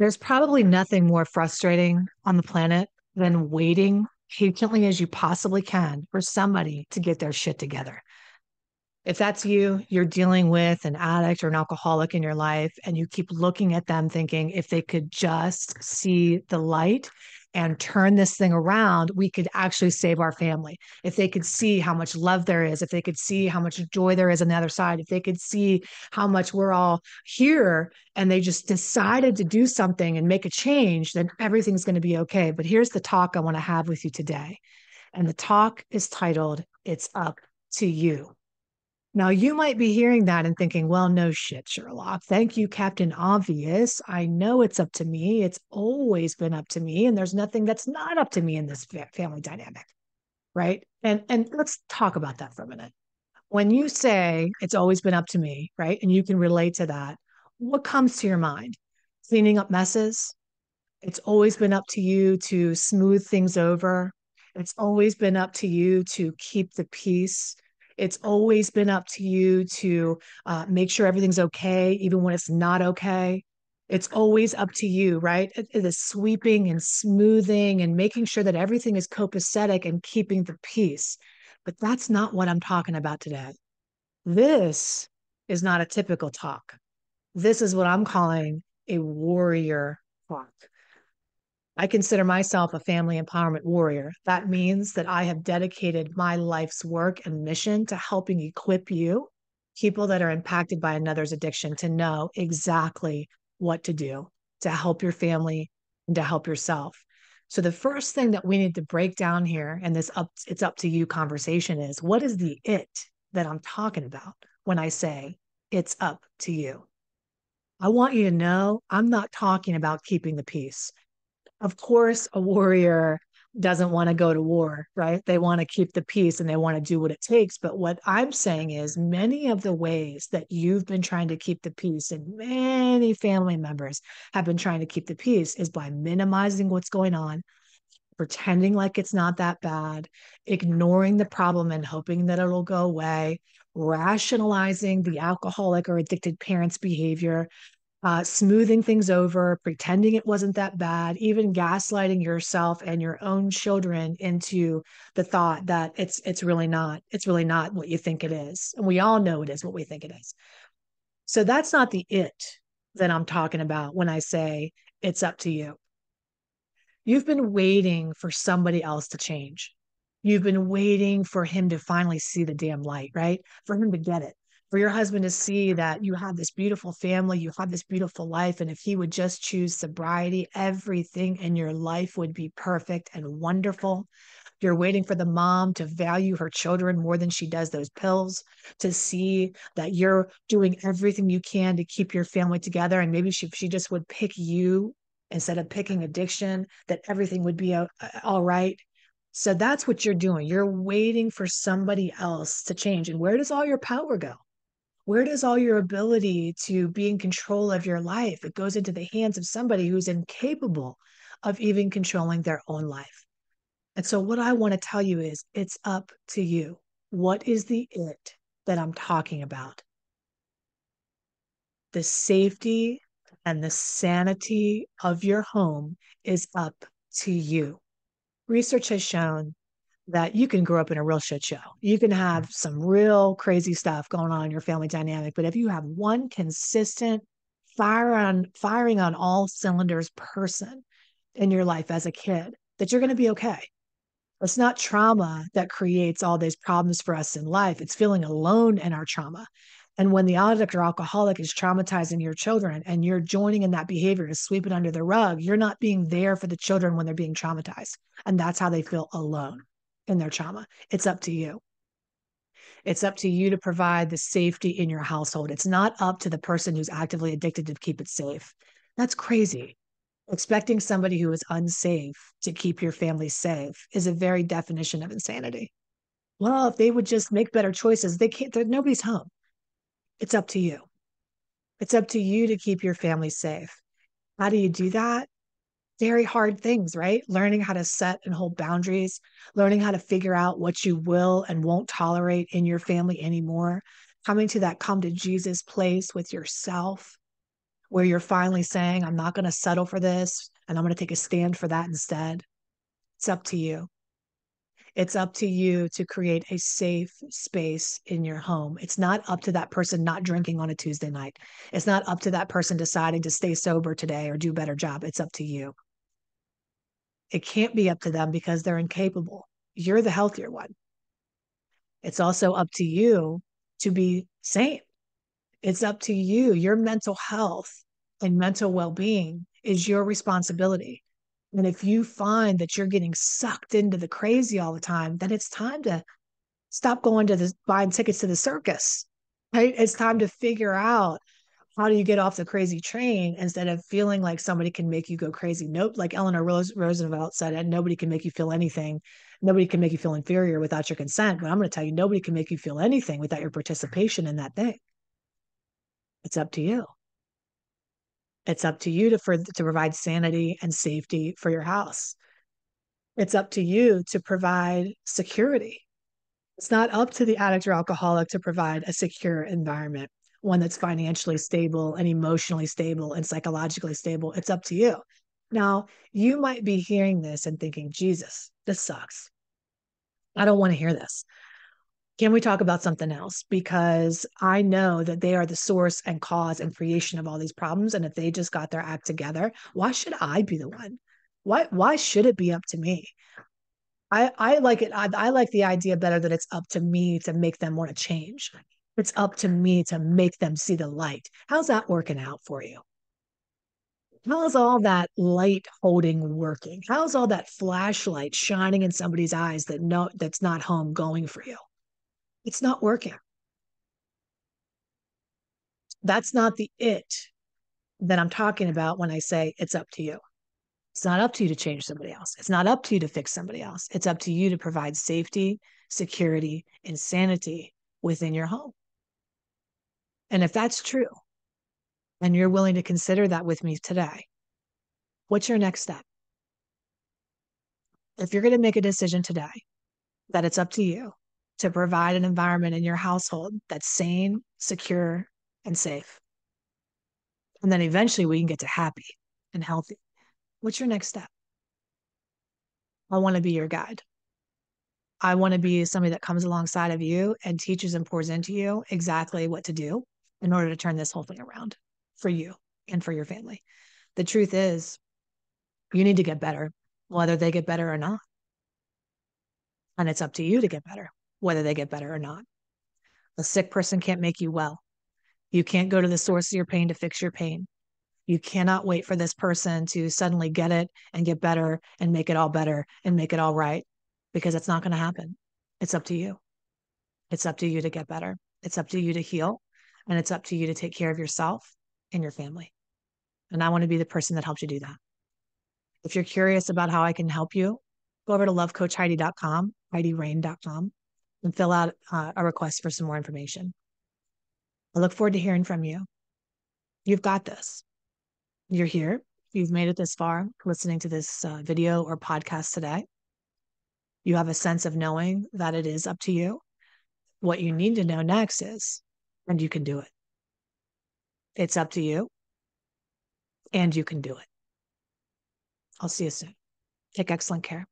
There's probably nothing more frustrating on the planet than waiting patiently as you possibly can for somebody to get their shit together. If that's you, you're dealing with an addict or an alcoholic in your life, and you keep looking at them thinking if they could just see the light and turn this thing around, we could actually save our family. If they could see how much love there is, if they could see how much joy there is on the other side, if they could see how much we're all here and they just decided to do something and make a change, then everything's going to be okay. But here's the talk I want to have with you today. And the talk is titled, It's Up to You. Now, you might be hearing that and thinking, well, no shit, Sherlock. Thank you, Captain Obvious. I know it's up to me. It's always been up to me. And there's nothing that's not up to me in this family dynamic. Right. And, and let's talk about that for a minute. When you say it's always been up to me, right, and you can relate to that, what comes to your mind? Cleaning up messes. It's always been up to you to smooth things over. It's always been up to you to keep the peace it's always been up to you to uh, make sure everything's okay, even when it's not okay. It's always up to you, right? The sweeping and smoothing and making sure that everything is copacetic and keeping the peace. But that's not what I'm talking about today. This is not a typical talk. This is what I'm calling a warrior talk. I consider myself a family empowerment warrior. That means that I have dedicated my life's work and mission to helping equip you, people that are impacted by another's addiction, to know exactly what to do to help your family and to help yourself. So the first thing that we need to break down here and this up it's up to you conversation is what is the it that I'm talking about when I say it's up to you? I want you to know I'm not talking about keeping the peace of course, a warrior doesn't want to go to war, right? They want to keep the peace and they want to do what it takes. But what I'm saying is, many of the ways that you've been trying to keep the peace, and many family members have been trying to keep the peace, is by minimizing what's going on, pretending like it's not that bad, ignoring the problem and hoping that it'll go away, rationalizing the alcoholic or addicted parent's behavior, uh, smoothing things over, pretending it wasn't that bad, even gaslighting yourself and your own children into the thought that it's it's really not. It's really not what you think it is, and we all know it is what we think it is. So that's not the it that I'm talking about when I say it's up to you. You've been waiting for somebody else to change. You've been waiting for him to finally see the damn light, right? For him to get it for your husband to see that you have this beautiful family, you have this beautiful life. And if he would just choose sobriety, everything in your life would be perfect and wonderful. You're waiting for the mom to value her children more than she does those pills, to see that you're doing everything you can to keep your family together. And maybe she, she just would pick you instead of picking addiction, that everything would be uh, all right. So that's what you're doing. You're waiting for somebody else to change. And where does all your power go? Where does all your ability to be in control of your life it goes into the hands of somebody who's incapable of even controlling their own life. And so what i want to tell you is it's up to you. What is the it that i'm talking about? The safety and the sanity of your home is up to you. Research has shown that you can grow up in a real shit show. You can mm. have some real crazy stuff going on in your family dynamic, but if you have one consistent fire on firing on all cylinders person in your life as a kid, that you're going to be okay. It's not trauma that creates all these problems for us in life. It's feeling alone in our trauma. And when the addict or alcoholic is traumatizing your children and you're joining in that behavior to sweep it under the rug, you're not being there for the children when they're being traumatized. And that's how they feel alone in their trauma. It's up to you. It's up to you to provide the safety in your household. It's not up to the person who's actively addicted to keep it safe. That's crazy. Expecting somebody who is unsafe to keep your family safe is a very definition of insanity. Well, if they would just make better choices, they can't, nobody's home. It's up to you. It's up to you to keep your family safe. How do you do that? Very hard things, right? Learning how to set and hold boundaries, learning how to figure out what you will and won't tolerate in your family anymore, coming to that come to Jesus place with yourself, where you're finally saying, I'm not going to settle for this and I'm going to take a stand for that instead. It's up to you. It's up to you to create a safe space in your home. It's not up to that person not drinking on a Tuesday night. It's not up to that person deciding to stay sober today or do a better job. It's up to you. It can't be up to them because they're incapable. You're the healthier one. It's also up to you to be sane. It's up to you. Your mental health and mental well being is your responsibility. And if you find that you're getting sucked into the crazy all the time, then it's time to stop going to the buying tickets to the circus. Right? It's time to figure out how do you get off the crazy train instead of feeling like somebody can make you go crazy. Nope, like Eleanor Roosevelt said, and nobody can make you feel anything. Nobody can make you feel inferior without your consent. But I'm going to tell you, nobody can make you feel anything without your participation in that thing. It's up to you. It's up to you to for, to provide sanity and safety for your house. It's up to you to provide security. It's not up to the addict or alcoholic to provide a secure environment, one that's financially stable and emotionally stable and psychologically stable. It's up to you. Now, you might be hearing this and thinking, Jesus, this sucks. I don't want to hear this can we talk about something else? Because I know that they are the source and cause and creation of all these problems. And if they just got their act together, why should I be the one? Why why should it be up to me? I, I like it. I, I like the idea better that it's up to me to make them want to change. It's up to me to make them see the light. How's that working out for you? How's all that light holding working? How's all that flashlight shining in somebody's eyes that no that's not home going for you? It's not working. That's not the it that I'm talking about when I say it's up to you. It's not up to you to change somebody else. It's not up to you to fix somebody else. It's up to you to provide safety, security, and sanity within your home. And if that's true, and you're willing to consider that with me today, what's your next step? If you're going to make a decision today that it's up to you, to provide an environment in your household that's sane, secure, and safe. And then eventually we can get to happy and healthy. What's your next step? I want to be your guide. I want to be somebody that comes alongside of you and teaches and pours into you exactly what to do in order to turn this whole thing around for you and for your family. The truth is, you need to get better, whether they get better or not. And it's up to you to get better whether they get better or not. A sick person can't make you well. You can't go to the source of your pain to fix your pain. You cannot wait for this person to suddenly get it and get better and make it all better and make it all right because it's not going to happen. It's up to you. It's up to you to get better. It's up to you to heal. And it's up to you to take care of yourself and your family. And I want to be the person that helps you do that. If you're curious about how I can help you, go over to lovecoachheidi.com, HeidiRain.com and fill out uh, a request for some more information. I look forward to hearing from you. You've got this. You're here. You've made it this far listening to this uh, video or podcast today. You have a sense of knowing that it is up to you. What you need to know next is, and you can do it. It's up to you, and you can do it. I'll see you soon. Take excellent care.